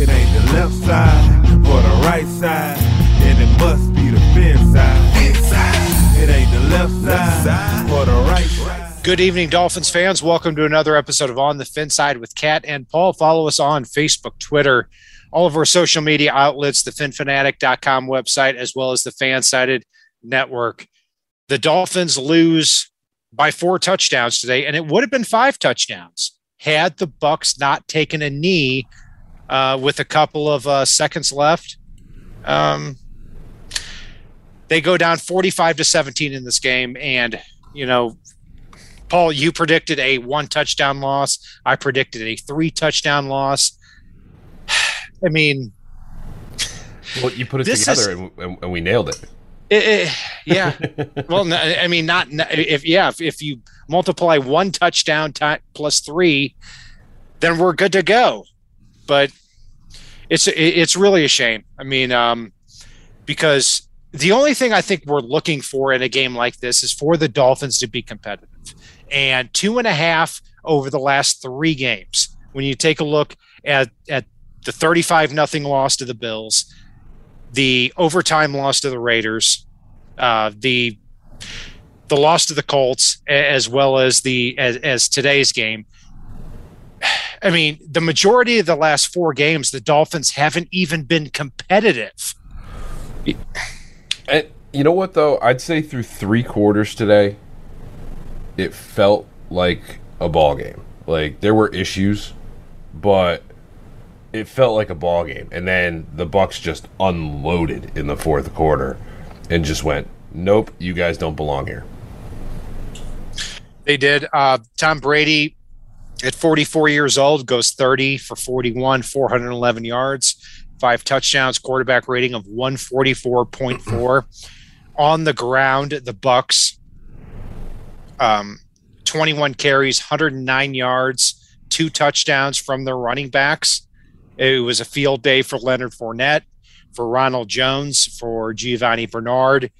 It ain't the left side or the right side, then it must be the fin side. It ain't the left side or the right side. Good evening, Dolphins fans. Welcome to another episode of On the Fin Side with Kat and Paul. Follow us on Facebook, Twitter, all of our social media outlets, the phinphanatic.com website, as well as the Fansided Network. The Dolphins lose by four touchdowns today, and it would have been five touchdowns had the Bucks not taken a knee uh, with a couple of uh, seconds left. Um, they go down 45 to 17 in this game, and you know Paul, you predicted a one touchdown loss. I predicted a three touchdown loss. I mean, well, you put it together is- and, and, we nailed it. it, it- yeah. well, I mean, not if yeah, if, if you multiply one touchdown ti plus three, then we're good to go. But it's it's really a shame. I mean, um, because the only thing I think we're looking for in a game like this is for the Dolphins to be competitive. And two and a half over the last three games. When you take a look at at the 35 nothing loss to the Bills, the overtime loss to the Raiders, uh, the the loss to the Colts, as well as the as, as today's game. I mean, the majority of the last four games, the Dolphins haven't even been competitive. And you know what though? I'd say through three quarters today, it felt like a ball game. Like there were issues, but it felt like a ball game. And then the Bucks just unloaded in the fourth quarter and just went, "Nope, you guys don't belong here." They did. Uh, Tom Brady, at 44 years old, goes 30 for 41, 411 yards, five touchdowns, quarterback rating of 144.4. On the ground, the Bucks, um, 21 carries, 109 yards, two touchdowns from their running backs. It was a field day for Leonard Fournette, for Ronald Jones, for Giovani Bernard.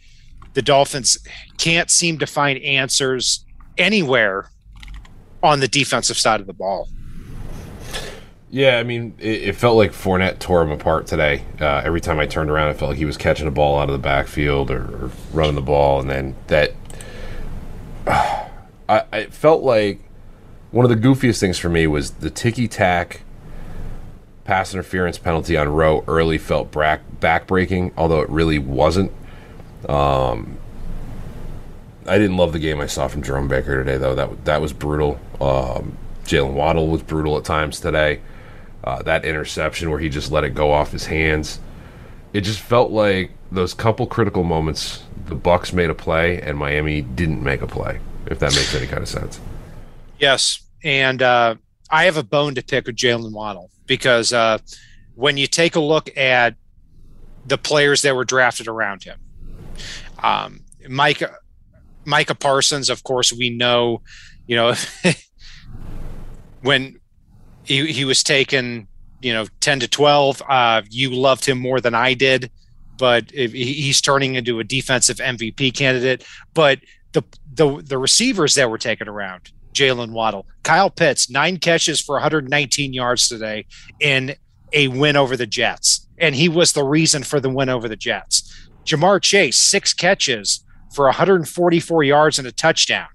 The Dolphins can't seem to find answers anywhere on the defensive side of the ball. Yeah, I mean, it, it felt like Fournette tore him apart today. Uh, every time I turned around, it felt like he was catching a ball out of the backfield or, or running the ball, and then that. I, I felt like one of the goofiest things for me was the ticky tack pass interference penalty on Rowe early felt back backbreaking, although it really wasn't. Um, I didn't love the game I saw from Jerome Baker today, though. That that was brutal. Um, Jaylen Waddle was brutal at times today. Uh, that interception where he just let it go off his hands. It just felt like those couple critical moments. The Bucks made a play and Miami didn't make a play. If that makes any kind of sense. Yes, and uh, I have a bone to pick with Jaylen Waddle because uh, when you take a look at the players that were drafted around him, um, Micah Micah Parsons, of course, we know, you know, when he he was taken, you know, ten to twelve, uh, you loved him more than I did, but he's turning into a defensive MVP candidate. But the the the receivers that were taken around, Jaylen Waddle, Kyle Pitts, nine catches for 119 yards today in a win over the Jets, and he was the reason for the win over the Jets. Ja'Marr Chase, six catches for 144 yards and a touchdown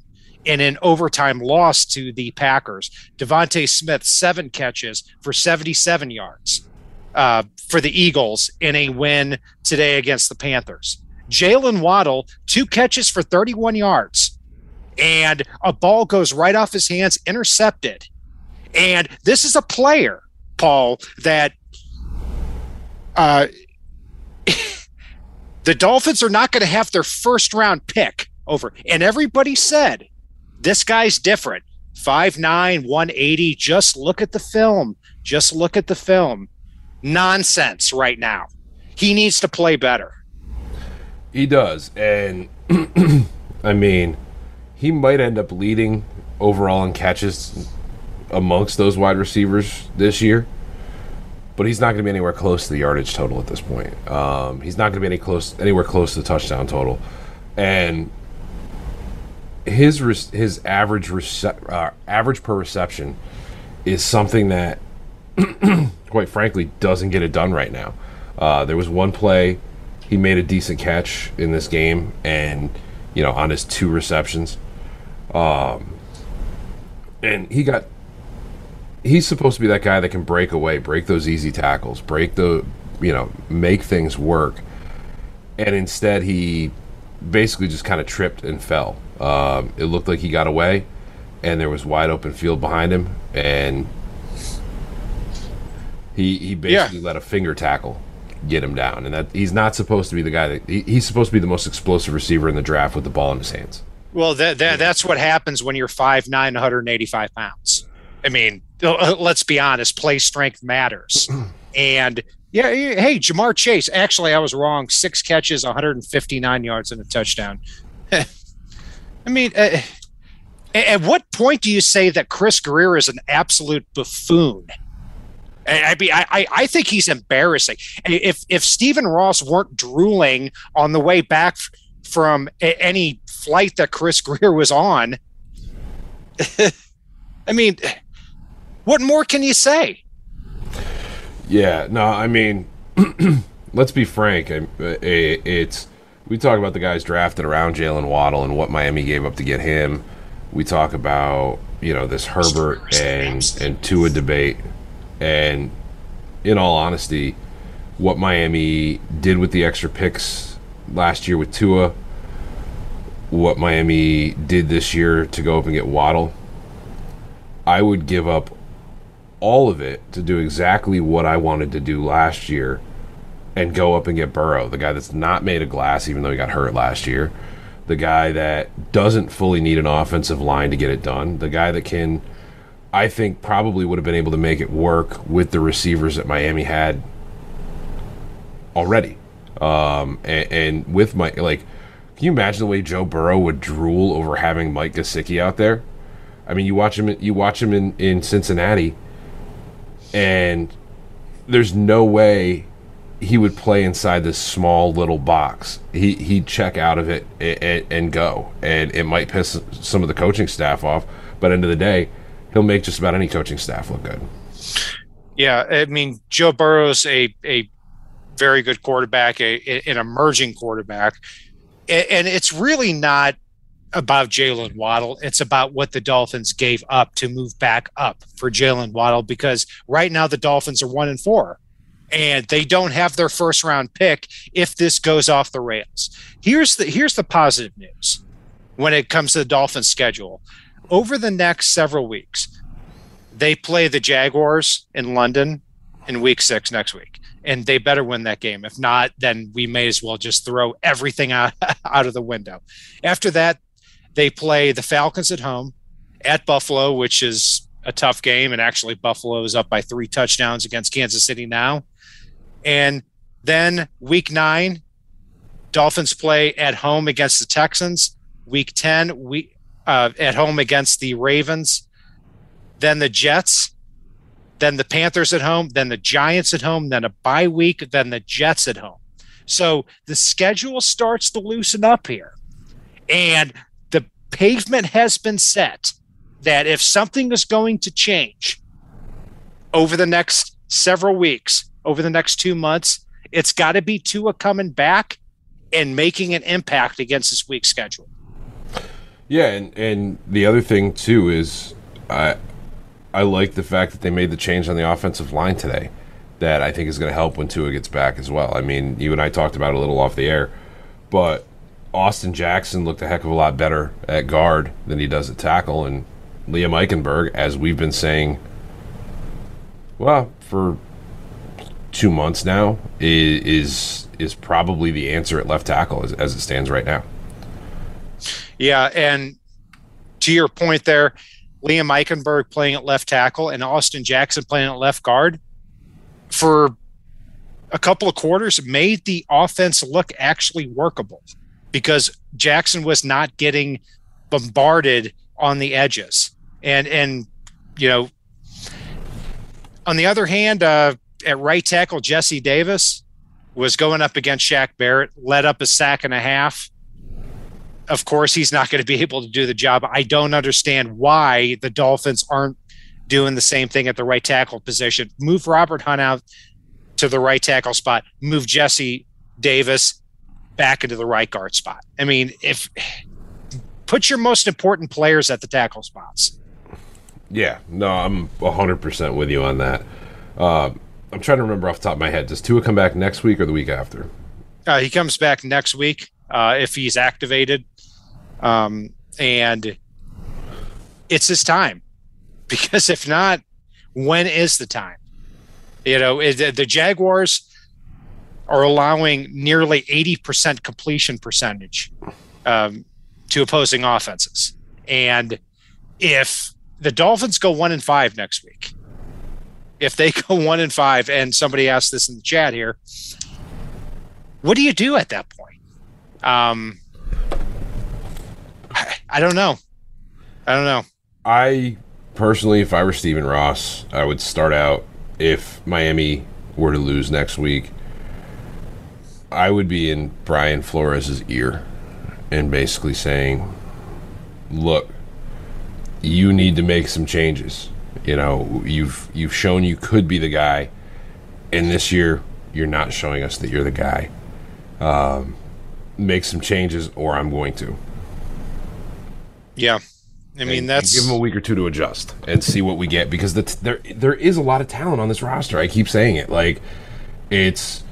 in an overtime loss to the Packers. DeVonta Smith, seven catches for 77 yards uh, for the Eagles in a win today against the Panthers. Jaylen Waddle, two catches for 31 yards, and a ball goes right off his hands, intercepted. And this is a player, Paul, that uh, the Dolphins are not going to have their first round pick over. And everybody said, this guy's different. 5'9, 180. Just look at the film. Just look at the film. Nonsense right now. He needs to play better. He does, and I mean, he might end up leading overall in catches amongst those wide receivers this year. But he's not going to be anywhere close to the yardage total at this point. Um, he's not going to be any close anywhere close to the touchdown total, and his rec- his average rece- uh, average per reception is something that quite frankly, doesn't get it done right now. Uh, there was one play he made a decent catch in this game, and you know on his two receptions, um, and he got. He's supposed to be that guy that can break away, break those easy tackles, break the, you know, make things work, and instead he basically just kind of tripped and fell. Um, it looked like he got away, and there was wide open field behind him, and he he basically yeah. let a finger tackle get him down, and that he's not supposed to be the guy that he, he's supposed to be the most explosive receiver in the draft with the ball in his hands. Well, that, that that's what happens when you're 5'9", 185 pounds. I mean, let's be honest, play strength matters. and yeah, hey, Ja'Marr Chase. Actually, I was wrong. Six catches, 159 yards, and a touchdown. I mean, uh, at what point do you say that Chris Grier is an absolute buffoon? I mean, I, I think he's embarrassing. If if Stephen Ross weren't drooling on the way back from any flight that Chris Grier was on, I mean, what more can you say? Yeah, no, I mean, let's be frank. It's we talk about the guys drafted around Jaylen Waddle and what Miami gave up to get him. We talk about you know this Herbert and and Tua debate and in all honesty, what Miami did with the extra picks last year with Tua, what Miami did this year to go up and get Waddle, I would give up all of it to do exactly what I wanted to do last year and go up and get Burrow, the guy that's not made of glass, even though he got hurt last year, the guy that doesn't fully need an offensive line to get it done, the guy that can – I think probably would have been able to make it work with the receivers that Miami had already. Um, and, and, with my like, can you imagine the way Joe Burrow would drool over having Mike Gesicki out there? I mean, you watch him. You watch him in in Cincinnati, and there's no way he would play inside this small little box. He he'd check out of it and, and go, and it might piss some of the coaching staff off. But end of the day, he'll make just about any coaching staff look good. Yeah, I mean Joe Burrow's a a very good quarterback, a, an emerging quarterback, and it's really not about Jaylen Waddle. It's about what the Dolphins gave up to move back up for Jaylen Waddle because right now the Dolphins are one and four and they don't have their first round pick if this goes off the rails. Here's the here's the positive news when it comes to the Dolphins schedule over the next several weeks, they play the Jaguars in London in week six next week. And they better win that game. If not, then we may as well just throw everything out, out of the window. After that, they play the Falcons at home at Buffalo, which is a tough game. And actually, Buffalo is up by three touchdowns against Kansas City now. And then week nine, Dolphins play at home against the Texans. Week 10, we, uh, at home against the Ravens, then the Jets, then the Panthers at home, then the Giants at home, then a bye week, then the Jets at home. So the schedule starts to loosen up here. And pavement has been set that if something is going to change over the next several weeks, over the next two months, it's got to be Tua coming back and making an impact against this week's schedule. Yeah, and and the other thing too is I I like the fact that they made the change on the offensive line today. That I think is going to help when Tua gets back as well. I mean, you and I talked about it a little off the air, but Austin Jackson looked a heck of a lot better at guard than he does at tackle, and Liam Eichenberg, as we've been saying, well, for two months now, is is, probably the answer at left tackle as, as it stands right now. Yeah, and to your point there, Liam Eichenberg playing at left tackle and Austin Jackson playing at left guard for a couple of quarters made the offense look actually workable because Jackson was not getting bombarded on the edges. And and you know, on the other hand, uh, at right tackle, Jesse Davis was going up against Shaq Barrett, led up a sack and a half of course, he's not going to be able to do the job. I don't understand why the Dolphins aren't doing the same thing at the right tackle position. Move Robert Hunt out to the right tackle spot. Move Jesse Davis back into the right guard spot. I mean, if put your most important players at the tackle spots. Yeah, no, I'm 100% with you on that. Uh, I'm trying to remember off the top of my head. Does Tua come back next week or the week after? Uh, he comes back next week uh, if he's activated. Um, and it's his time because if not, when is the time? You know, the Jaguars are allowing nearly 80% completion percentage um, to opposing offenses. And if the Dolphins go one and five next week, if they go one and five, and somebody asked this in the chat here, what do you do at that point? Um, I, I don't know. I don't know. I personally, if I were Stephen Ross, I would start out if Miami were to lose next week. I would be in Brian Flores's ear and basically saying, "Look, you need to make some changes. You know, you've you've shown you could be the guy, and this year you're not showing us that you're the guy. Um, make some changes, or I'm going to." Yeah, I mean and, that's give them a week or two to adjust and see what we get because the t- there there is a lot of talent on this roster. I keep saying it, like it's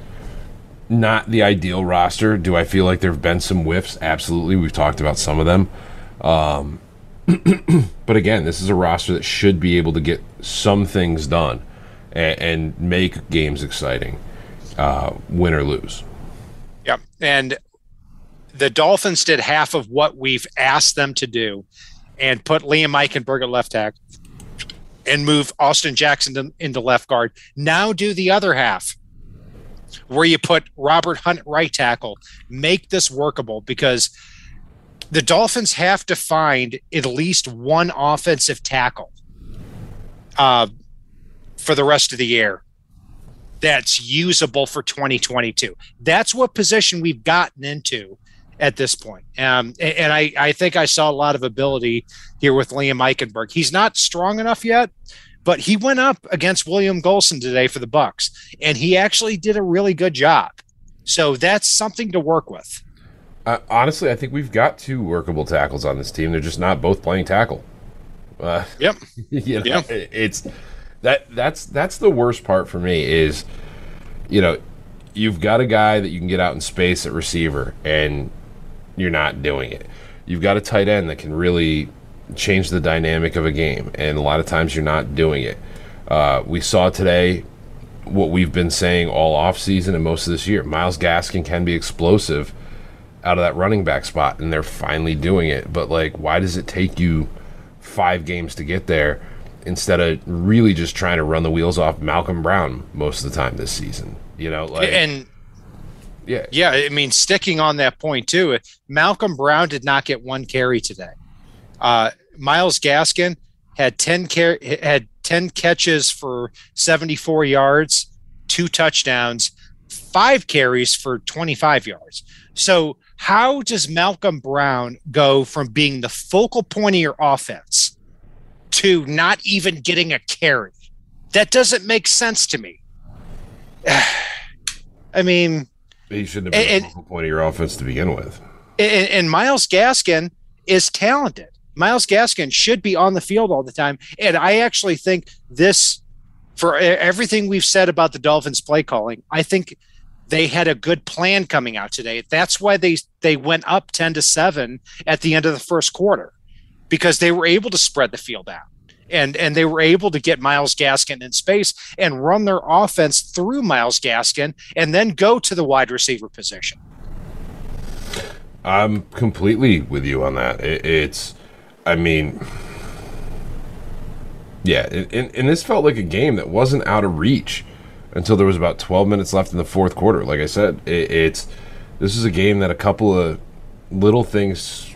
not the ideal roster. Do I feel like there have been some whiffs? Absolutely. We've talked about some of them. Um, but again, this is a roster that should be able to get some things done and, and make games exciting, uh, win or lose. Yep. And the Dolphins did half of what we've asked them to do and put Liam Eichenberg at left tackle and move Austin Jackson to, into left guard. Now do the other half where you put Robert Hunt right tackle. Make this workable because the Dolphins have to find at least one offensive tackle uh, for the rest of the year that's usable for 2022. That's what position we've gotten into at this point. Um, and, I, I think I saw a lot of ability here with Liam Eichenberg. He's not strong enough yet, but he went up against William Gholston today for the Bucks, and he actually did a really good job. So that's something to work with. Uh, honestly, I think we've got two workable tackles on this team. They're just not both playing tackle. Uh, yep. you know, yep. It's that that's that's the worst part for me is, you know, you've got a guy that you can get out in space at receiver, and you're not doing it. You've got a tight end that can really change the dynamic of a game, and a lot of times you're not doing it. Uh, we saw today what we've been saying all offseason and most of this year. Myles Gaskin can be explosive out of that running back spot, and they're finally doing it. But like, why does it take you five games to get there instead of really just trying to run the wheels off Malcolm Brown most of the time this season? You know, like and yeah, yeah. I mean, sticking on that point too, Malcolm Brown did not get one carry today. Uh, Myles Gaskin had ten car- had ten catches for seventy four yards, two touchdowns, five carries for twenty five yards. So how does Malcolm Brown go from being the focal point of your offense to not even getting a carry? That doesn't make sense to me. I mean, he shouldn't have been and, the focal point of your offense to begin with. And, and Myles Gaskin is talented. Myles Gaskin should be on the field all the time. And I actually think this, for everything we've said about the Dolphins play calling, I think they had a good plan coming out today. That's why they they went up 10 to 7 at the end of the first quarter because they were able to spread the field out. And, and they were able to get Myles Gaskin in space and run their offense through Myles Gaskin and then go to the wide receiver position. I'm completely with you on that. It, it's, I mean, yeah, and, and this felt like a game that wasn't out of reach until there was about 12 minutes left in the fourth quarter. Like I said, it, it's this is a game that a couple of little things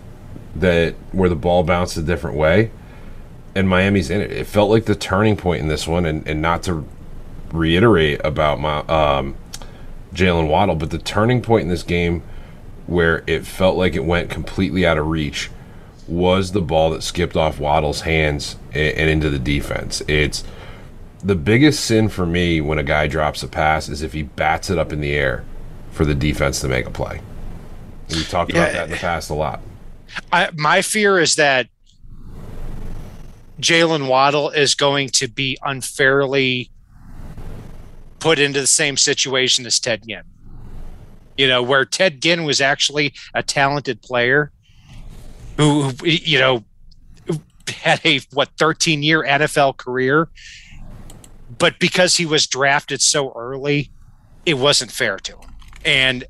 that where the ball bounced a different way, and Miami's in it. It felt like the turning point in this one, and, and not to reiterate about my um, Jaylen Waddle, but the turning point in this game where it felt like it went completely out of reach was the ball that skipped off Waddle's hands and, into the defense. It's the biggest sin for me when a guy drops a pass is if he bats it up in the air for the defense to make a play. We've talked about that in the past a lot. I, my fear is that Jaylen Waddle is going to be unfairly put into the same situation as Ted Ginn. You know, where Ted Ginn was actually a talented player who, you know, had a what 13 year NFL career, but because he was drafted so early, it wasn't fair to him. And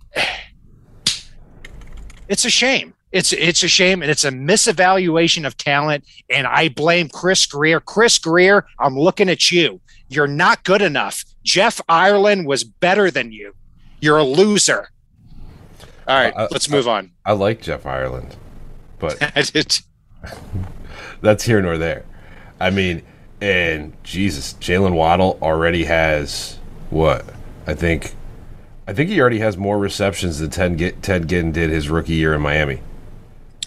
it's a shame. It's it's a shame, and it's a misevaluation of talent. And I blame Chris Grier. Chris Grier, I'm looking at you. You're not good enough. Jeff Ireland was better than you. You're a loser. All right, Uh, let's move on. I like Jeff Ireland, but that's here nor there. I mean, and Jesus, Jaylen Waddle already has what? I think, I think he already has more receptions than Ted, Gi- Ted Ginn did his rookie year in Miami.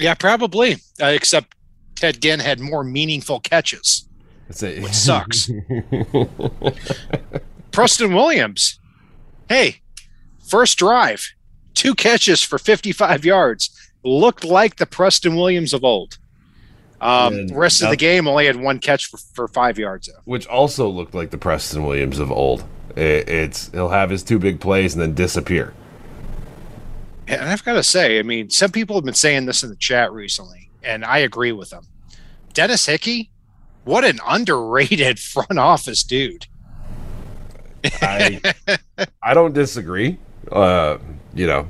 yeah, probably. Uh, except Ted Ginn had more meaningful catches. Which sucks. Preston Williams. Hey, first drive, two catches for 55 yards. Looked like the Preston Williams of old. Um, And rest of the game only had one catch for, for five yards. Though. Which also looked like the Preston Williams of old. It, it's he'll have his two big plays and then disappear. And I've got to say, I mean, some people have been saying this in the chat recently, and I agree with them. Dennis Hickey, what an underrated front office dude. I I don't disagree. Uh, you know,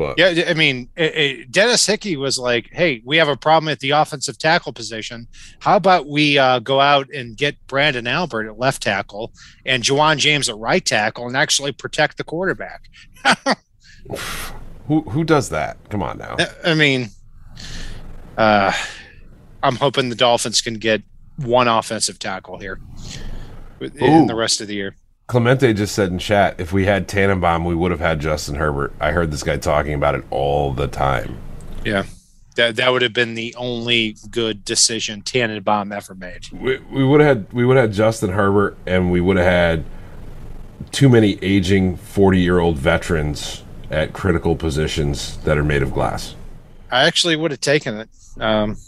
but Yeah, I mean, it, it, Dennis Hickey was like, "Hey, we have a problem at the offensive tackle position. How about we uh, go out and get Branden Albert at left tackle and Ja'Wuan James at right tackle, and actually protect the quarterback?" who who does that? Come on now. I mean, uh, I'm hoping the Dolphins can get one offensive tackle here in Ooh. the rest of the year. Clemente just said in chat, if we had Tannenbaum, we would have had Justin Herbert. I heard this guy talking about it all the time. Yeah, that that would have been the only good decision Tannenbaum ever made. We, we would have had we would have had Justin Herbert, and we would have had too many aging forty year old veterans at critical positions that are made of glass. I actually would have taken it um,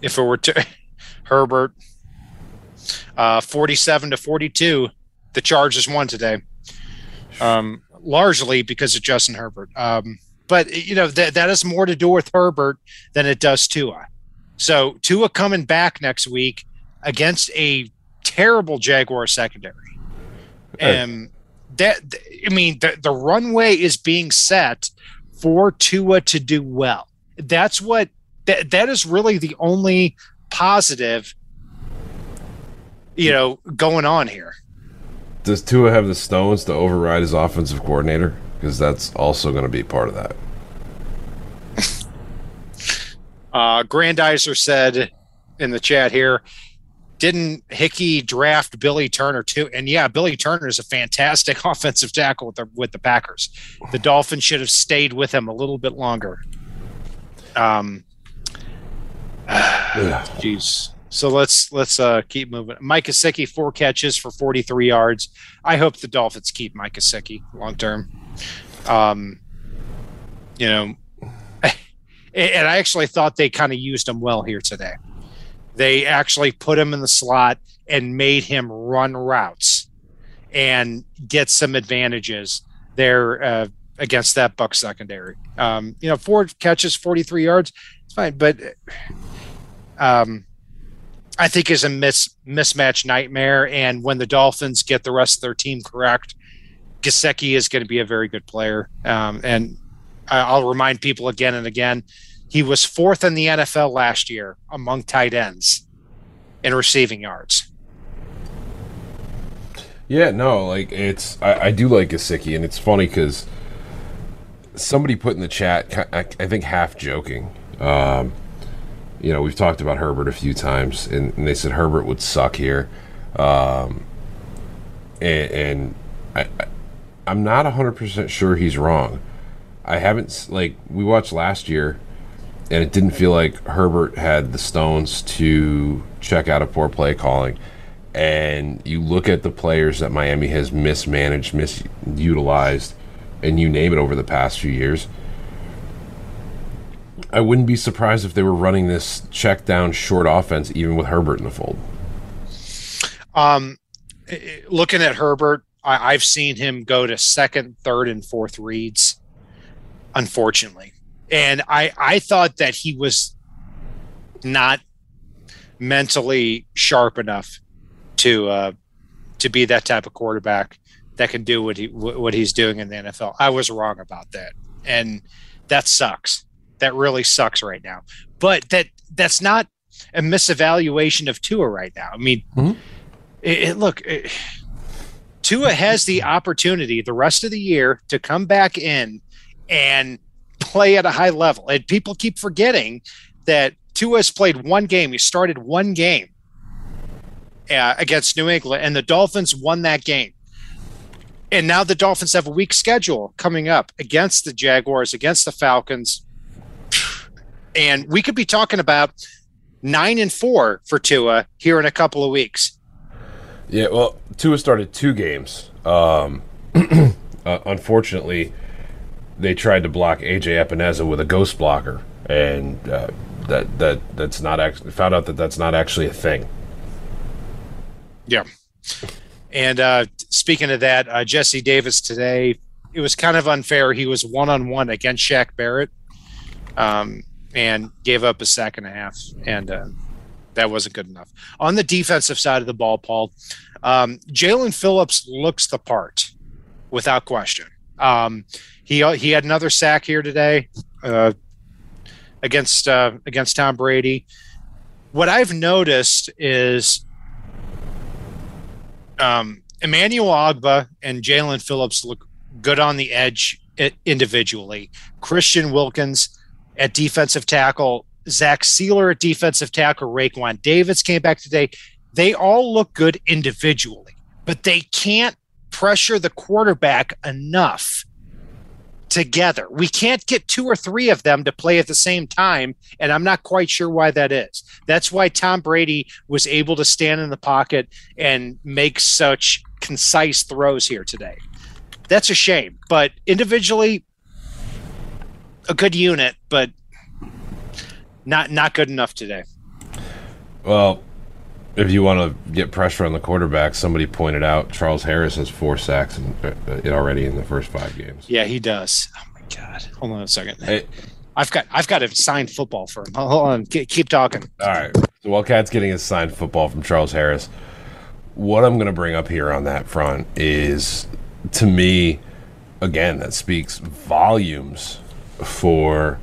if it were to Herbert. Uh, 47 to 42, the Chargers won today, um, largely because of Justin Herbert. Um, but you know that that has more to do with Herbert than it does Tua. So Tua coming back next week against a terrible Jaguar secondary, and that I mean the, the runway is being set for Tua to do well. That's what that that is really the only positive you know going on here. Does Tua have the stones to override his offensive coordinator? Because that's also going to be part of that. Uh Grandizer said in the chat here, didn't Hickey draft Billy Turner too? And yeah, Billy Turner is a fantastic offensive tackle with the with the Packers. The Dolphins should have stayed with him a little bit longer. Um Jeez. So let's let's uh, keep moving. Mike Gesicki, four catches for 43 yards. I hope the Dolphins keep Mike Gesicki long term. Um, you know, and I actually thought they kind of used him well here today. They actually put him in the slot and made him run routes and get some advantages there uh, against that Buck secondary. Um, you know, four catches, 43 yards, it's fine, but um, I think is a mis- mismatch nightmare. And when the Dolphins get the rest of their team correct, Gesicki is going to be a very good player. Um, and I'll remind people again and again, he was fourth in the NFL last year among tight ends in receiving yards. Yeah, no, like it's I, I do like Gesicki, and it's funny because somebody put in the chat, I, I think half joking. Um, you know, we've talked about Herbert a few times, and, and they said Herbert would suck here, um, and, and I, I, I'm not hundred percent sure he's wrong. I haven't like we watched last year, and it didn't feel like Herbert had the stones to check out a poor play calling. And you look at the players that Miami has mismanaged, misutilized, and you name it over the past few years. I wouldn't be surprised if they were running this check down short offense, even with Herbert in the fold. Um, looking at Herbert, I, I've seen him go to second, third, and fourth reads. Unfortunately, and I I thought that he was not mentally sharp enough to uh, to be that type of quarterback that can do what he what he's doing in the NFL. I was wrong about that, and that sucks. That really sucks right now. But that that's not a misevaluation of Tua right now. I mean, mm-hmm. it, it, look, it, Tua has the opportunity the rest of the year to come back in and play at a high level. And people keep forgetting that Tua has played one game. He started one game uh, against New England, and the Dolphins won that game. And now the Dolphins have a weak schedule coming up against the Jaguars, against the Falcons. And we could be talking about nine and four for Tua here in a couple of weeks. Yeah, well, Tua started two games. Um, uh, unfortunately, they tried to block AJ Epenesa with a ghost blocker, and uh, that that that's not actually found out that that's not actually a thing. Yeah, and uh, speaking of that, uh, Jesse Davis today, it was kind of unfair. He was one on one against Shaq Barrett, um, and gave up a sack and a half, and uh, that wasn't good enough. On the defensive side of the ball, Paul, um, Jaelan Phillips looks the part without question. Um, he he had another sack here today uh, against uh, against Tom Brady. What I've noticed is um, Emmanuel Ogbah and Jaelan Phillips look good on the edge individually. Christian Wilkins at defensive tackle, Zach Sieler at defensive tackle, Raekwon Davis came back today. They all look good individually, but they can't pressure the quarterback enough together. We can't get two or three of them to play at the same time, and I'm not quite sure why that is. That's why Tom Brady was able to stand in the pocket and make such concise throws here today. That's a shame, but individually a good unit, but not not good enough today. Well, if you want to get pressure on the quarterback, somebody pointed out Charles Harris has four sacks in, uh, already in the first five games. Yeah, he does. Oh my god! Hold on a second. Hey, I've got I've got a signed football for him. Hold on, keep talking. All right. So while Cat's getting a signed football from Charles Harris, what I'm going to bring up here on that front is, to me, again, that speaks volumes for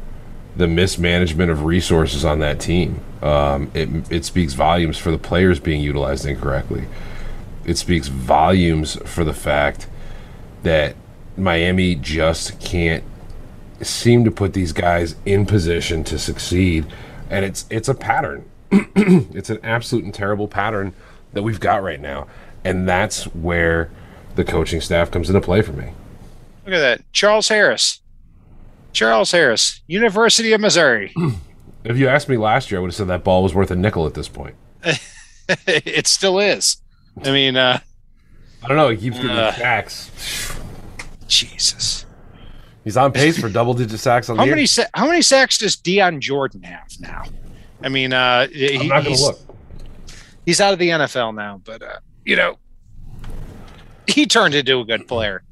the mismanagement of resources on that team. Um, it, it speaks volumes for the players being utilized incorrectly. It speaks volumes for the fact that Miami just can't seem to put these guys in position to succeed, and it's it's a pattern. it's an absolute and terrible pattern that we've got right now, and that's where the coaching staff comes into play for me. Look at that, Charles Harris. Charles Harris, University of Missouri. If you asked me last year, I would have said that ball was worth a nickel at this point. it still is. I mean, uh, I don't know. He keeps getting uh, sacks. Jesus. He's on pace for double digit sacks on how the many sa- how many sacks does Dion Jordan have now? I mean, uh, he, I'm not going to look. He's out of the NFL now, but uh, you know, he turned into a good player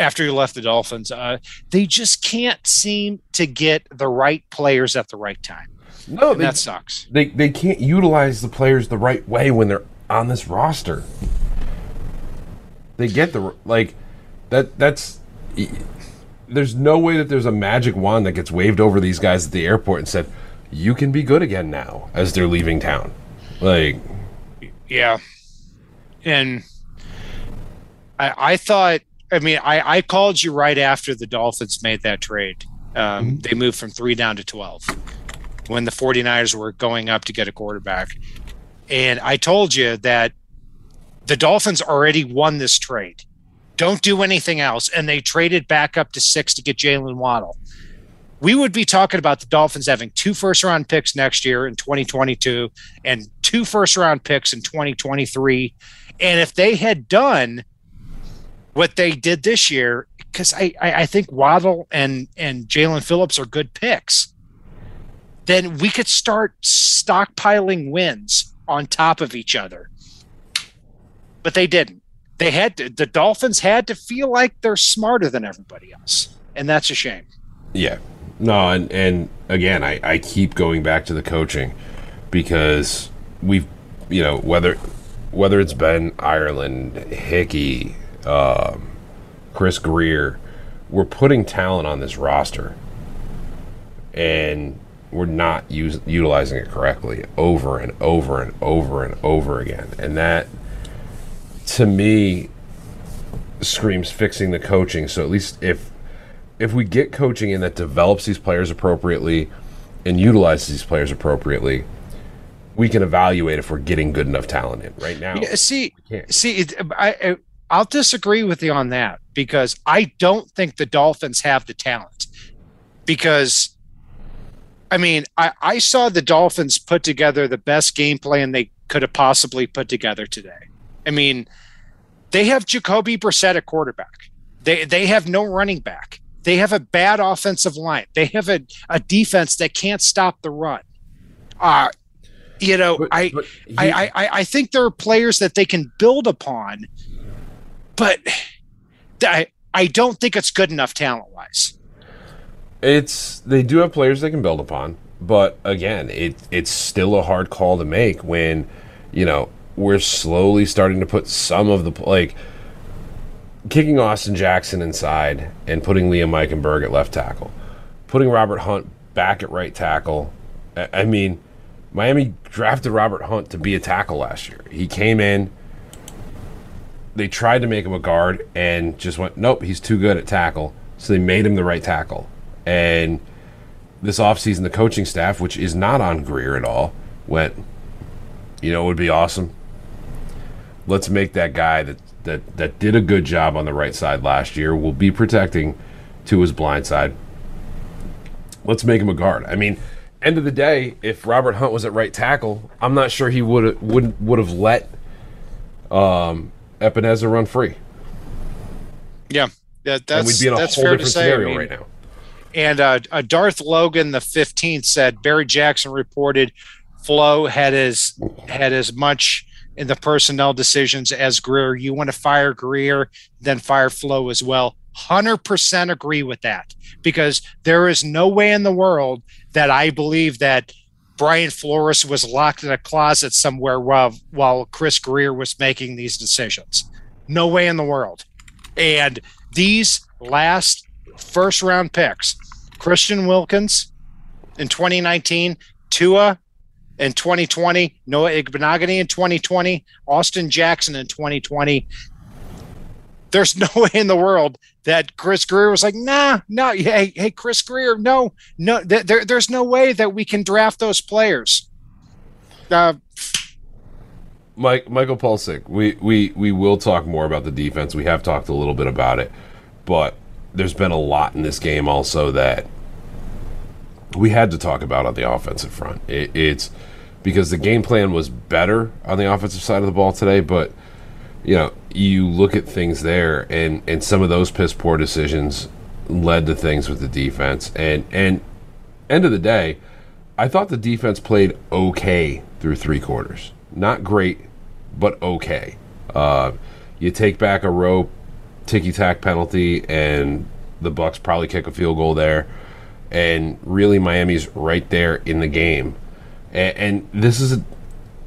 after he left the Dolphins. Uh, they just can't seem to get the right players at the right time. No, they, that sucks. They they can't utilize the players the right way when they're on this roster. They get the like that. That's there's no way that there's a magic wand that gets waved over these guys at the airport and said, "You can be good again now" as they're leaving town. Like, yeah, and I I thought I mean, I, I called you right after the Dolphins made that trade. Um, mm-hmm. They moved from three down to 12 when the 49ers were going up to get a quarterback. And I told you that the Dolphins already won this trade. Don't do anything else. And they traded back up to six to get Jaylen Waddle. we would be talking about the Dolphins having two first round picks next year in 2022 and two first round picks in 2023. And if they had done what they did this year, because I, I, think Waddle and and Jaelan Phillips are good picks, then we could start stockpiling wins on top of each other. But they didn't. They had to, the Dolphins had to feel like they're smarter than everybody else, and that's a shame. Yeah, no, and and again, I I keep going back to the coaching because we've you know whether whether it's been Ireland, Hickey, um, Chris Grier. we're putting talent on this roster, and we're not use, utilizing it correctly over and over and over and over again, and that to me screams fixing the coaching. So at least if if we get coaching in that develops these players appropriately and utilizes these players appropriately, we can evaluate if we're getting good enough talent in. Right now, yeah, see, see, it, I, I'll disagree with you on that because I don't think the Dolphins have the talent. Because, I mean, I, I saw the Dolphins put together the best game plan they could have possibly put together today. I mean, they have Jacoby Brissett at quarterback. They they have no running back. They have a bad offensive line. They have a, a defense that can't stop the run. Uh, you know, but, I, but he, I, I I think there are players that they can build upon, but I I don't think it's good enough talent wise. It's they do have players they can build upon, but again, it it's still a hard call to make when, you know, we're slowly starting to put some of the like kicking Austin Jackson inside and putting Liam Eichenberg at left tackle, putting Robert Hunt back at right tackle. I mean, Miami drafted Robert Hunt to be a tackle last year. He came in. They tried to make him a guard and just went, nope, he's too good at tackle. So they made him the right tackle. And this offseason, the coaching staff, which is not on Grier at all, went, you know, it would be awesome. Let's make that guy that that that did a good job on the right side last year will be protecting to his blind side. Let's make him a guard. I mean, end of the day, if Robert Hunt was at right tackle, I'm not sure he would would would have let um, Epenesa run free. Yeah, yeah, that's we'd be in a that's whole fair different to say. scenario I mean, right now. And uh, uh, Darth Logan the fifteenth said Barry Jackson reported Flo had as had as much in the personnel decisions as Grier. You want to fire Grier, then fire Flo as well. 100% agree with that because there is no way in the world that I believe that Brian Flores was locked in a closet somewhere while while Chris Grier was making these decisions. No way in the world. And these last first round picks, Christian Wilkins in 2019, Tua in 2020, Noah Igbinoghene in 2020, Austin Jackson in 2020. There's no way in the world that Chris Grier was like, nah, no, hey, hey, Chris Grier, no, no, th- there, there's no way that we can draft those players. Uh, Mike Michael Pulsick, we, we we will talk more about the defense. We have talked a little bit about it, but there's been a lot in this game also that we had to talk about on the offensive front. It, it's because the game plan was better on the offensive side of the ball today, but you know, you look at things there and and some of those piss poor decisions led to things with the defense. And and end of the day, I thought the defense played okay through three quarters. Not great, but okay. Uh, you take back a rope, ticky tack penalty, and the Bucks probably kick a field goal there. And really, Miami's right there in the game and, and this is a,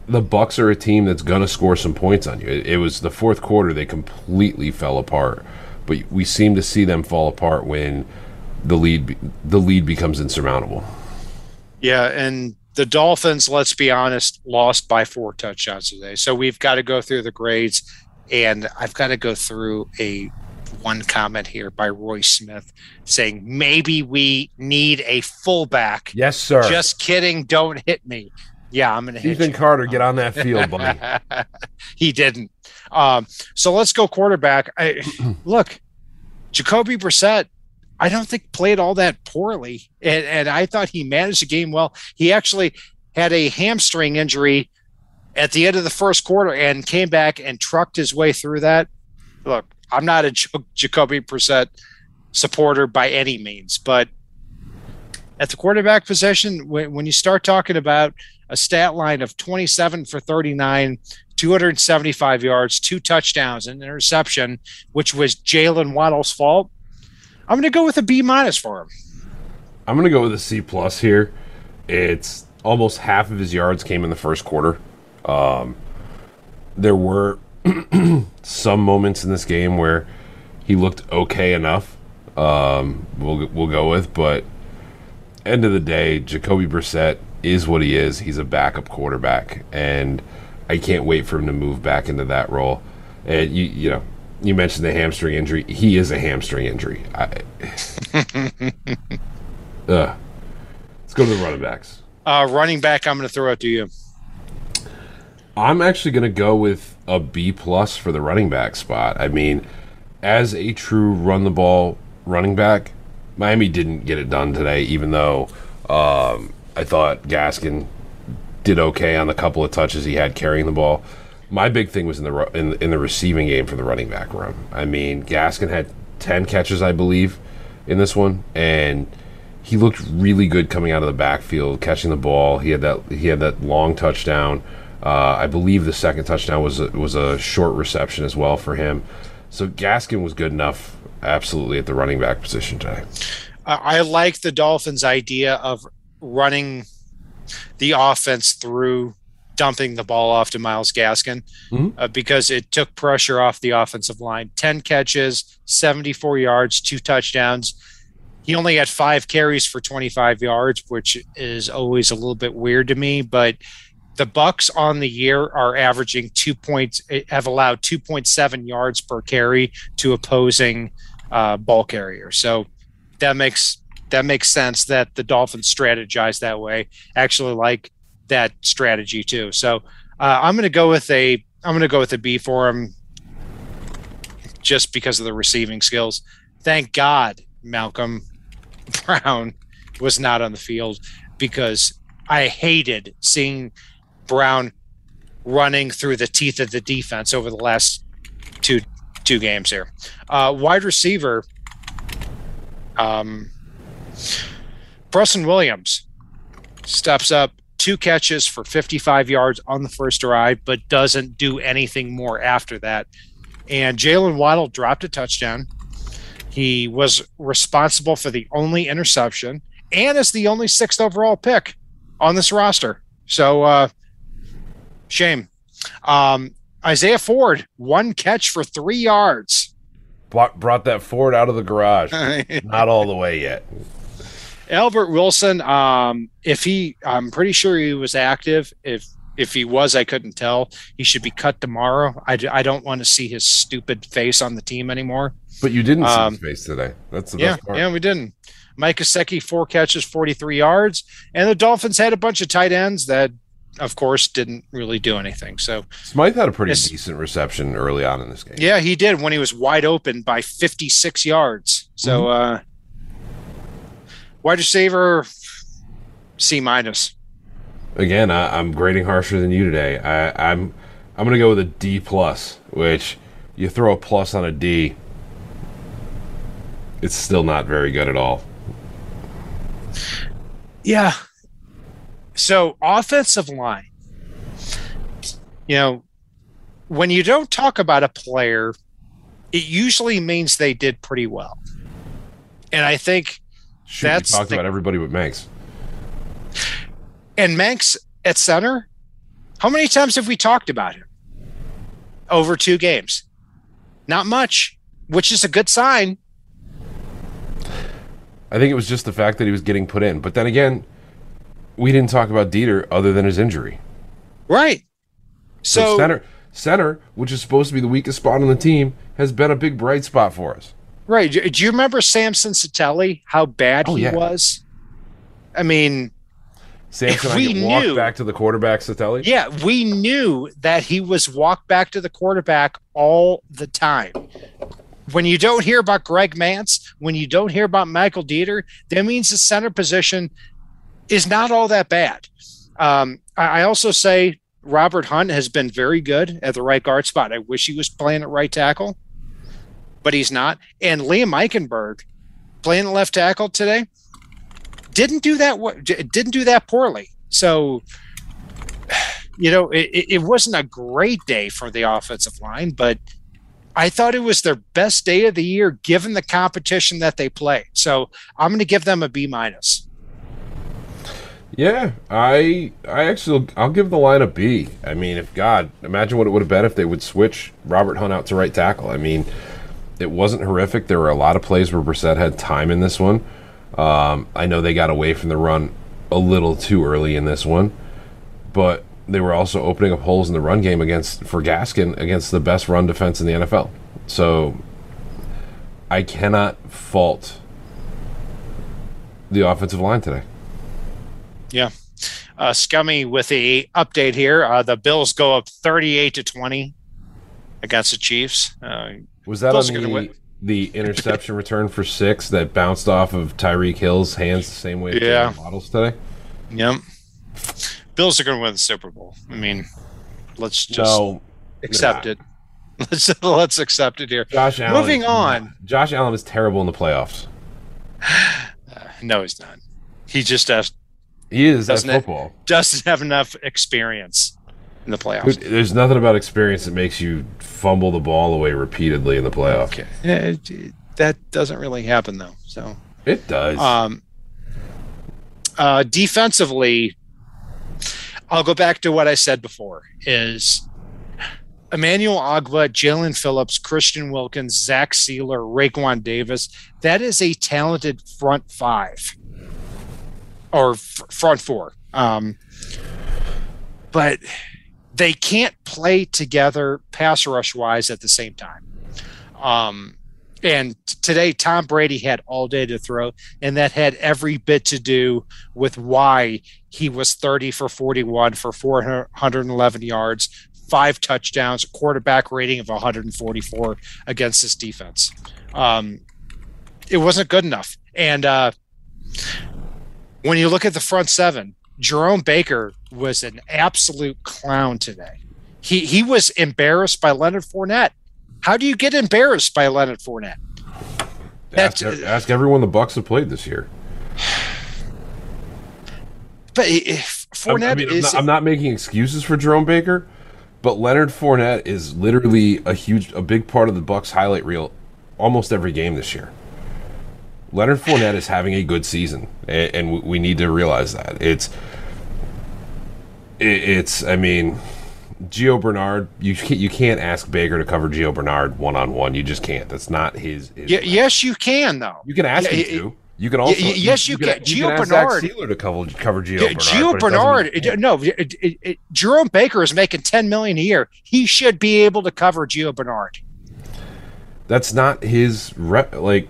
the Bucks are a team that's gonna score some points on you. It, it, was the fourth quarter they completely fell apart, but we seem to see them fall apart when the lead the lead becomes insurmountable. Yeah, and the Dolphins, let's be honest, lost by four touchdowns today. So we've got to go through the grades, and I've got to go through a one comment here by Roy Smith saying maybe we need a fullback. Yes, sir. Just kidding. Don't hit me. Yeah, I'm going to Ethan Carter, get on that field, buddy. he didn't. Um, so let's go quarterback. I, look, Jacoby Brissett. I don't think played all that poorly. And, and I thought he managed the game well. He actually had a hamstring injury at the end of the first quarter and came back and trucked his way through that. Look, I'm not a Jacoby Brissett supporter by any means, but at the quarterback position, when, when you start talking about a stat line of 27 for 39, 275 yards, two touchdowns, and interception, which was Jaylen Waddle's fault, I'm going to go with a B minus for him. I'm going to go with a C plus here. It's almost half of his yards came in the first quarter. Um, there were some moments in this game where he looked okay enough. Um, we'll we'll go with, but end of the day, Jacoby Brissett is what he is. He's a backup quarterback, and I can't wait for him to move back into that role. And you you know you mentioned the hamstring injury. He is a hamstring injury. I, uh, let's go to the running backs. Uh, running back, I'm going to throw it to you. I'm actually going to go with a B plus for the running back spot. I mean, as a true run the ball running back, Miami didn't get it done today, even though um, I thought Gaskin did okay on the couple of touches he had carrying the ball. My big thing was in the in, in the receiving game for the running back room. I mean, Gaskin had ten catches, I believe, in this one, and he looked really good coming out of the backfield, catching the ball. He had that he had that long touchdown. Uh, I believe the second touchdown was a, was a short reception as well for him. So Gaskin was good enough, absolutely, at the running back position today. I like the Dolphins' idea of running the offense through dumping the ball off to Myles Gaskin mm-hmm. uh, because it took pressure off the offensive line. 10 catches, 74 yards, two touchdowns. He only had five carries for 25 yards, which is always a little bit weird to me, but the Bucks on the year are averaging two points, have allowed 2.7 yards per carry to opposing uh, ball carriers. So that makes that makes sense that the Dolphins strategize that way. Actually, like that strategy too. So uh, I'm going to go with a I'm going to go with a B for him, just because of the receiving skills. Thank God Malcolm Brown was not on the field because I hated seeing Brown running through the teeth of the defense over the last two two games here. Uh, wide receiver, um, Preston Williams steps up two catches for 55 yards on the first drive, but doesn't do anything more after that. And Jaylen Waddle dropped a touchdown. He was responsible for the only interception and is the only sixth overall pick on this roster. So, uh, shame. Um, Isaiah Ford, one catch for three yards. Brought, brought that Ford out of the garage. Not all the way yet. Albert Wilson, um, if he, I'm pretty sure he was active. If if he was, I couldn't tell. He should be cut tomorrow. I, I don't want to see his stupid face on the team anymore. But you didn't um, see his face today. That's the yeah, yeah, we didn't. Mike Gesicki, four catches, 43 yards. And the Dolphins had a bunch of tight ends that, of course, didn't really do anything. So Smythe had a pretty decent reception early on in this game. Yeah, he did when he was wide open by 56 yards. So, mm-hmm. uh, Wide receiver, C minus. Again, I, am grading harsher than you today. I, I'm I'm gonna go with a D plus, which you throw a plus on a D, it's still not very good at all. Yeah. So offensive line, you know, when you don't talk about a player, it usually means they did pretty well. And I think Shoot, That's talked the, about everybody but Mancz. And Mancz at center, how many times have we talked about him? Over two games. Not much, which is a good sign. I think it was just the fact that he was getting put in. But then again, we didn't talk about Deiter other than his injury. Right. So, so center center, which is supposed to be the weakest spot on the team, has been a big bright spot for us. Right. Do, you remember Samson Satele? How bad oh, he yeah. was? I mean, Samson we knew, back to the quarterback Satele. Yeah, we knew that he was walked back to the quarterback all the time. when you don't hear about Greg Mancz, when you don't hear about Michael Deiter, that means the center position is not all that bad. Um, I, I also say Robert Hunt has been very good at the right guard spot. I wish he was playing at right tackle, but he's not. And Liam Eichenberg playing left tackle today didn't do that. Didn't do that poorly. So, you know, it, it wasn't a great day for the offensive line, but I thought it was their best day of the year given the competition that they play. So I'm going to give them a B minus. Yeah, I I actually I'll give the line a B. I mean, if God, imagine what it would have been if they would switch Robert Hunt out to right tackle. I mean, it wasn't horrific. There were a lot of plays where Brissett had time in this one. Um, I know they got away from the run a little too early in this one, but they were also opening up holes in the run game against for Gaskin against the best run defense in the NFL. So I cannot fault the offensive line today. Yeah. Uh, Scummy with the update here. Uh, the Bills go up 38 to 20 against the Chiefs. Uh, was that Bills on the, the interception return for six that bounced off of Tyreek Hill's hands the same way yeah. models today? Yep. Bills are going to win the Super Bowl. I mean, let's just no, accept it. Let's let's accept it here. Josh Allen. Moving on. Josh Allen is terrible in the playoffs. Uh, no, he's not. He just has he is doesn't football. It, doesn't have enough experience in the playoffs. There's nothing about experience that makes you fumble the ball away repeatedly in the playoffs. Okay. It, it, that doesn't really happen though. So it does. Um, uh, defensively, I'll go back to what I said before: is Emmanuel Ogbah, Jaelan Phillips, Christian Wilkins, Zach Sieler, Raekwon Davis. That is a talented front five or front four. Um, but they can't play together pass rush wise at the same time. Um, and today, Tom Brady had all day to throw, and that had every bit to do with why he was 30 for 41 for 411 yards, five touchdowns, quarterback rating of 144 against this defense. Um, it wasn't good enough. And uh, when you look at the front seven, Jerome Baker was an absolute clown today. He he was embarrassed by Leonard Fournette. How do you get embarrassed by Leonard Fournette? Ask, uh, ask everyone the Bucks have played this year. But if Fournette I mean, is, I'm not, I'm not making excuses for Jerome Baker, but Leonard Fournette is literally a huge, a big part of the Bucks highlight reel almost every game this year. Leonard Fournette is having a good season, and, and we need to realize that it's it's. I mean, Gio Bernard, you can't, you can't ask Baker to cover Gio Bernard one on one. You just can't. That's not his. his yeah, yes, you can though. You can ask yeah, him to. You can also yes, you, you can. Gio can Bernard Sealer to cover cover Gio yeah, Bernard. Gio Bernard, it no, it, it, Jerome Baker is making ten million a year. He should be able to cover Gio Bernard. That's not his rep. Like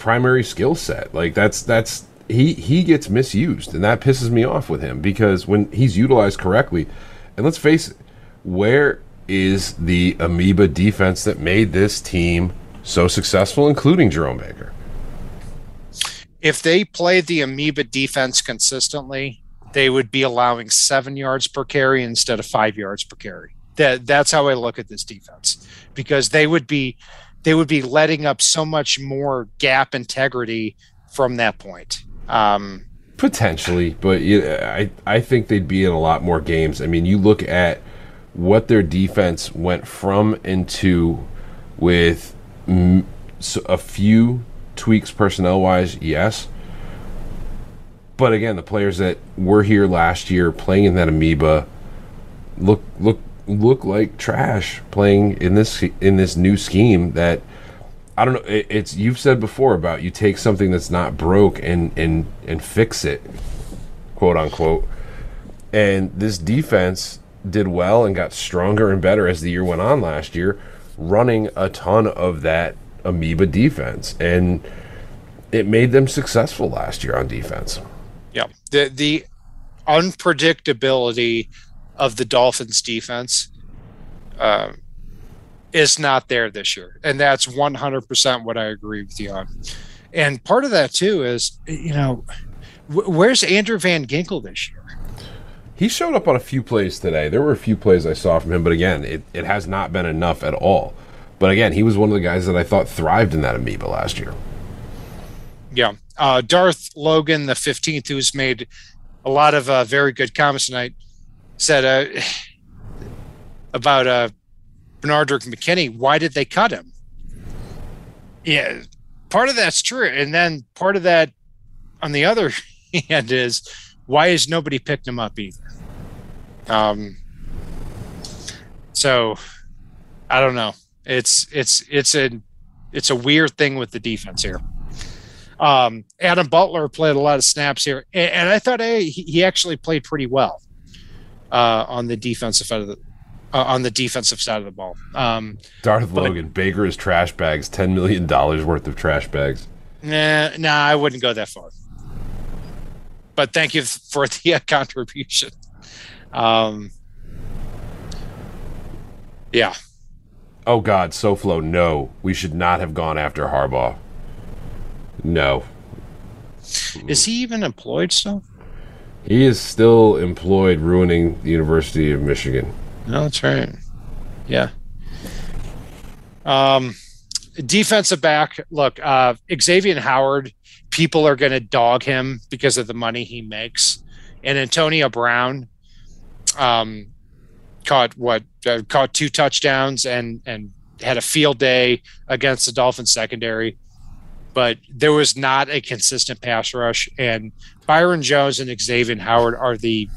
primary skill set. Like that's that's he he gets misused, and that pisses me off with him because when he's utilized correctly, and let's face it, where is the amoeba defense that made this team so successful, including Jerome Baker? If they played the amoeba defense consistently, they would be allowing seven yards per carry instead of five yards per carry. That that's how I look at this defense because they would be they would be letting up so much more gap integrity from that point. Um, Potentially, but yeah, I I think they'd be in a lot more games. I mean, you look at what their defense went from into with a few tweaks personnel wise, yes. But again, the players that were here last year playing in that amoeba look look look like trash playing in this in this new scheme that I don't know. It, it's you've said before about you take something that's not broke and and and fix it, quote unquote. And this defense did well and got stronger and better as the year went on last year, running a ton of that amoeba defense, and it made them successful last year on defense. Yeah, the the unpredictability of the Dolphins defense uh, is not there this year. And that's 100% what I agree with you on. And part of that, too, is, you know, where's Andrew Van Ginkel this year? He showed up on a few plays today. There were a few plays I saw from him, but again, it, it has not been enough at all. But again, he was one of the guys that I thought thrived in that amoeba last year. Yeah. Uh, Darth Logan, the 15th, who's made a lot of uh, very good comments tonight, said uh, about uh, Benardrick McKinney, why did they cut him? Yeah, part of that's true. And then part of that, on the other hand, is why has nobody picked him up either? Um, so I don't know. It's it's it's a it's a weird thing with the defense here. Um, Adam Butler played a lot of snaps here, and, and I thought hey, he, he, actually played pretty well uh, on the defensive side of the uh, on the defensive side of the ball. Um, Darth but, Logan, Baker is trash bags, ten million dollars worth of trash bags. Nah, nah, I wouldn't go that far. But thank you for the uh, contribution. Um, yeah. Oh God, SoFlo, no, we should not have gone after Harbaugh. No. Is he even employed still? He is still employed, ruining the University of Michigan. No, that's right. Yeah. Um, defensive back. Look, uh, Xavier Howard. People are going to dog him because of the money he makes, and Antonio Brown. Um, caught what? Uh, caught two touchdowns and and had a field day against the Dolphins secondary, but there was not a consistent pass rush. And Byron Jones and Xavier Howard are the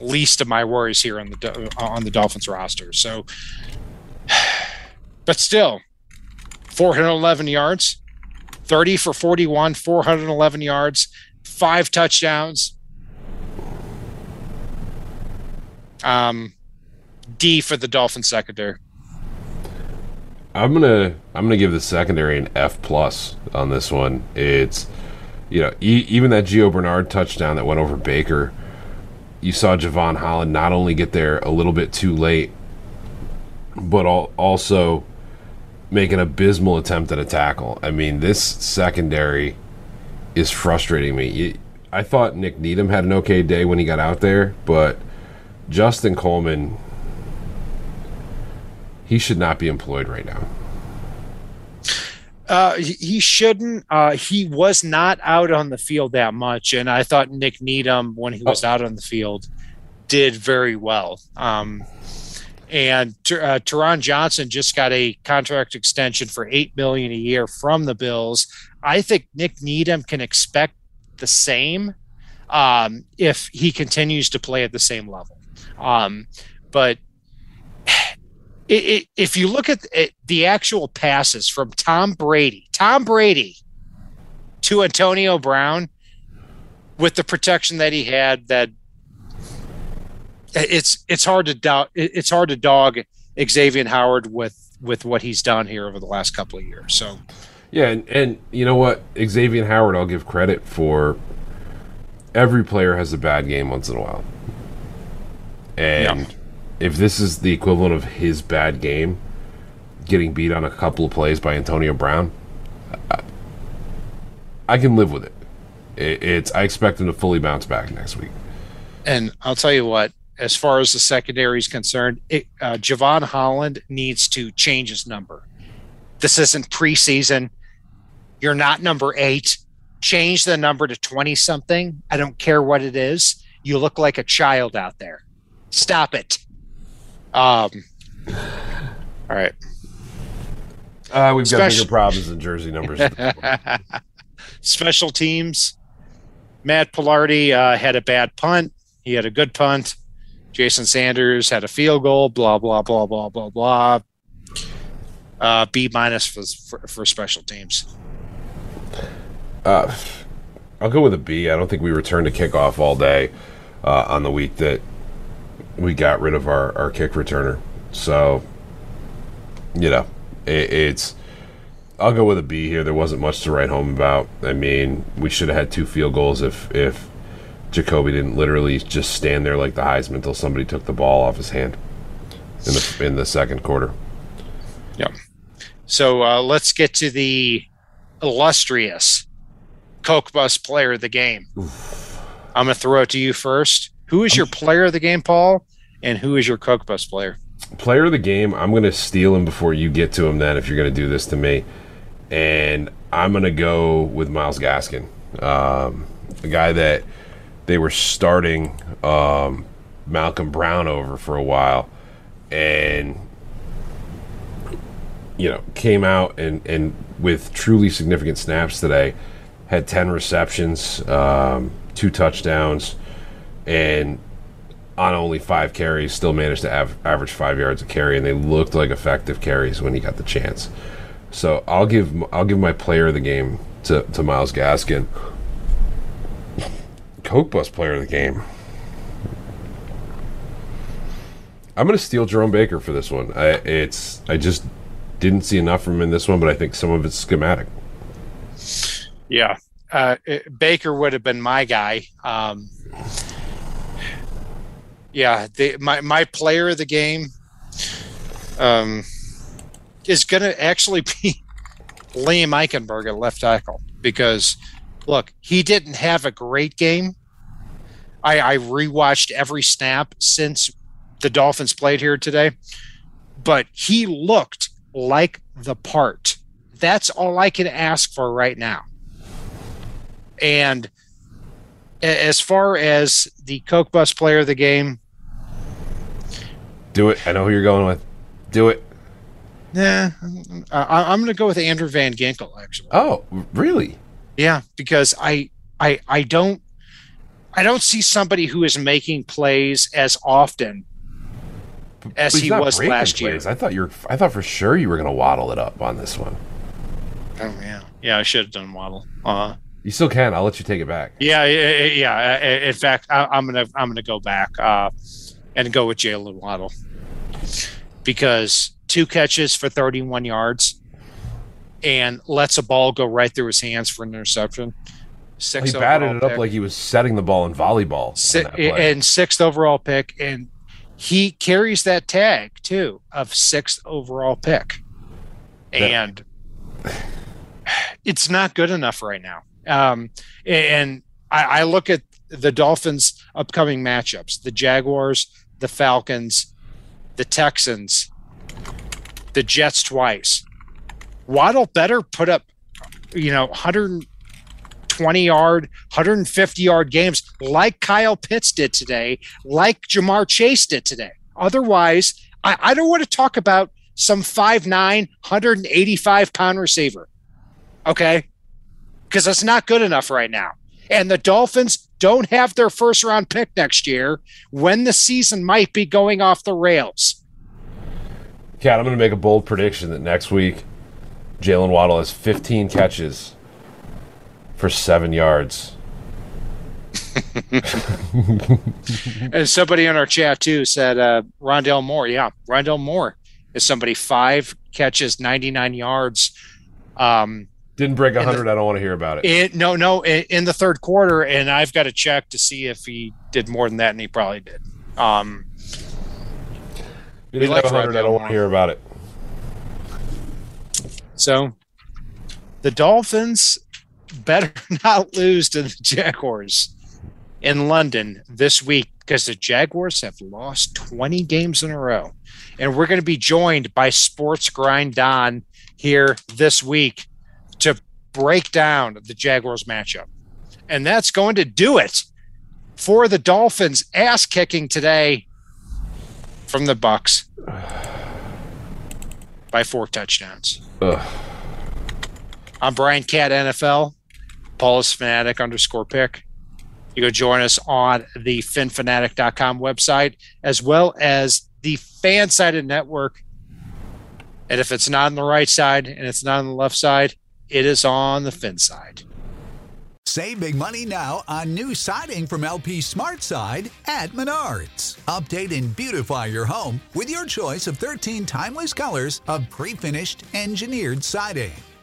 least of my worries here on the on the Dolphins roster. So, but still, 411 yards, 30 for 41, 411 yards, five touchdowns. Um, D for the Dolphin secondary. I'm gonna I'm gonna give the secondary an F plus on this one. It's you know e- even that Gio Bernard touchdown that went over Baker you saw Jevon Holland not only get there a little bit too late, but also make an abysmal attempt at a tackle. I mean, this secondary is frustrating me. I thought Nick Needham had an okay day when he got out there, but Justin Coleman, he should not be employed right now. Uh, he shouldn't. Uh, he was not out on the field that much, and I thought Nick Needham, when he was oh. out on the field, did very well. Um, and uh, Taron Johnson just got a contract extension for eight million a year from the Bills. I think Nick Needham can expect the same um, if he continues to play at the same level. Um, but it, it, if you look at it, the actual passes from Tom Brady, Tom Brady to Antonio Brown, with the protection that he had, that it's it's hard to doubt. It's hard to dog Xavier Howard with with what he's done here over the last couple of years. So, yeah, and, and you know what, Xavier Howard, I'll give credit for. Every player has a bad game once in a while, and. Yeah if this is the equivalent of his bad game, getting beat on a couple of plays by Antonio Brown, I, I can live with it. it. It's I expect him to fully bounce back next week. And I'll tell you what, as far as the secondary is concerned, it, uh, Jevon Holland needs to change his number. This isn't preseason. You're not number eight. Change the number to 20 something. I don't care what it is. You look like a child out there. Stop it. Um, all right. Uh, we've Special- got bigger problems than jersey numbers. Special teams. Matt Palardy uh, had a bad punt. He had a good punt. Jason Sanders had a field goal. Blah blah blah blah blah blah. Uh, B minus for, for, for special teams. Uh, I'll go with a B. I don't think we returned a kickoff all day uh, on the week that we got rid of our, our kick returner. So, you know, it, it's. I'll go with a B here. There wasn't much to write home about. I mean, we should have had two field goals if if Jacoby didn't literally just stand there like the Heisman until somebody took the ball off his hand in the in the second quarter. Yep. So uh, let's get to the illustrious Coke Bus player of the game. I'm going to throw it to you first. Who is your player of the game, Paul? And who is your Coke Bus player? Player of the game, I'm going to steal him before you get to him then if you're going to do this to me. And I'm going to go with Myles Gaskin, um, a guy that they were starting um, Malcolm Brown over for a while. And you know, came out and, and with truly significant snaps today, had 10 receptions, um, two touchdowns, and on only five carries, still managed to av- average five yards a carry, and they looked like effective carries when he got the chance. So I'll give I'll give my player of the game to, to Myles Gaskin. Coke Bus player of the game. I'm going to steal Jerome Baker for this one. I, it's I just didn't see enough from him in this one, but I think some of it's schematic. Yeah. Uh, it, Baker would have been my guy. Um, yeah, the, my my player of the game um, is going to actually be Liam Eichenberg at left tackle because look, he didn't have a great game. I, I rewatched every snap since the Dolphins played here today, but he looked like the part. That's all I can ask for right now. And as far as the Coke Bus player of the game, do it. I know who you're going with. Do it. Yeah, I, am going to go with Andrew Van Ginkel. Actually. Oh, really? Yeah, because I, I, I don't, I don't see somebody who is making plays as often as he was last plays. year. I thought you're. I thought for sure you were going to waddle it up on this one. Oh yeah, yeah. I should have done waddle. Uh, you still can. I'll let you take it back. Yeah, yeah. yeah. In fact, I, am gonna I'm gonna go back uh, and go with Jaylen Waddle because two catches for 31 yards and lets a ball go right through his hands for an interception. Six he batted it up pick. like he was setting the ball in volleyball. Si- and sixth overall pick, and he carries that tag too of sixth overall pick, and it's not good enough right now. Um, and I, I look at the Dolphins' upcoming matchups: the Jaguars, the Falcons, the Texans, the Jets twice. Waddle better put up, you know, 120 yard, 150 yard games like Kyle Pitts did today, like Ja'Marr Chase did today. Otherwise, I, I don't want to talk about some 5'9, 185 pound receiver. Okay. Because that's not good enough right now. And the Dolphins don't have their first round pick next year when the season might be going off the rails. Cat, I'm going to make a bold prediction that next week Jaylen Waddle has 15 catches for seven yards. and somebody in our chat too said uh, Rondale Moore. Yeah, Rondale Moore is somebody five catches, 99 yards. Um, Didn't break 100. The, I don't want to hear about it. it no, no, in, in, the third quarter, and I've got to check to see if he did more than that, and he probably did. Um, he didn't have 100. I don't want to hear about it. So, the Dolphins better not lose to the Jaguars in London this week because the Jaguars have lost 20 games in a row. And we're going to be joined by Sports Grind Don here this week break down the Jaguars matchup. And that's going to do it for the Dolphins ass kicking today from the Bucks by four touchdowns. Ugh. I'm Brian Cat NFL. Paul is fanatic underscore pick. You go join us on the phinphanatic.com website as well as the Fansided Network. And if it's not on the right side and it's not on the left side, it is on the fin side. Save big money now on new siding from LP Smart Side at Menards. Update and beautify your home with your choice of 13 timeless colors of pre finished engineered siding.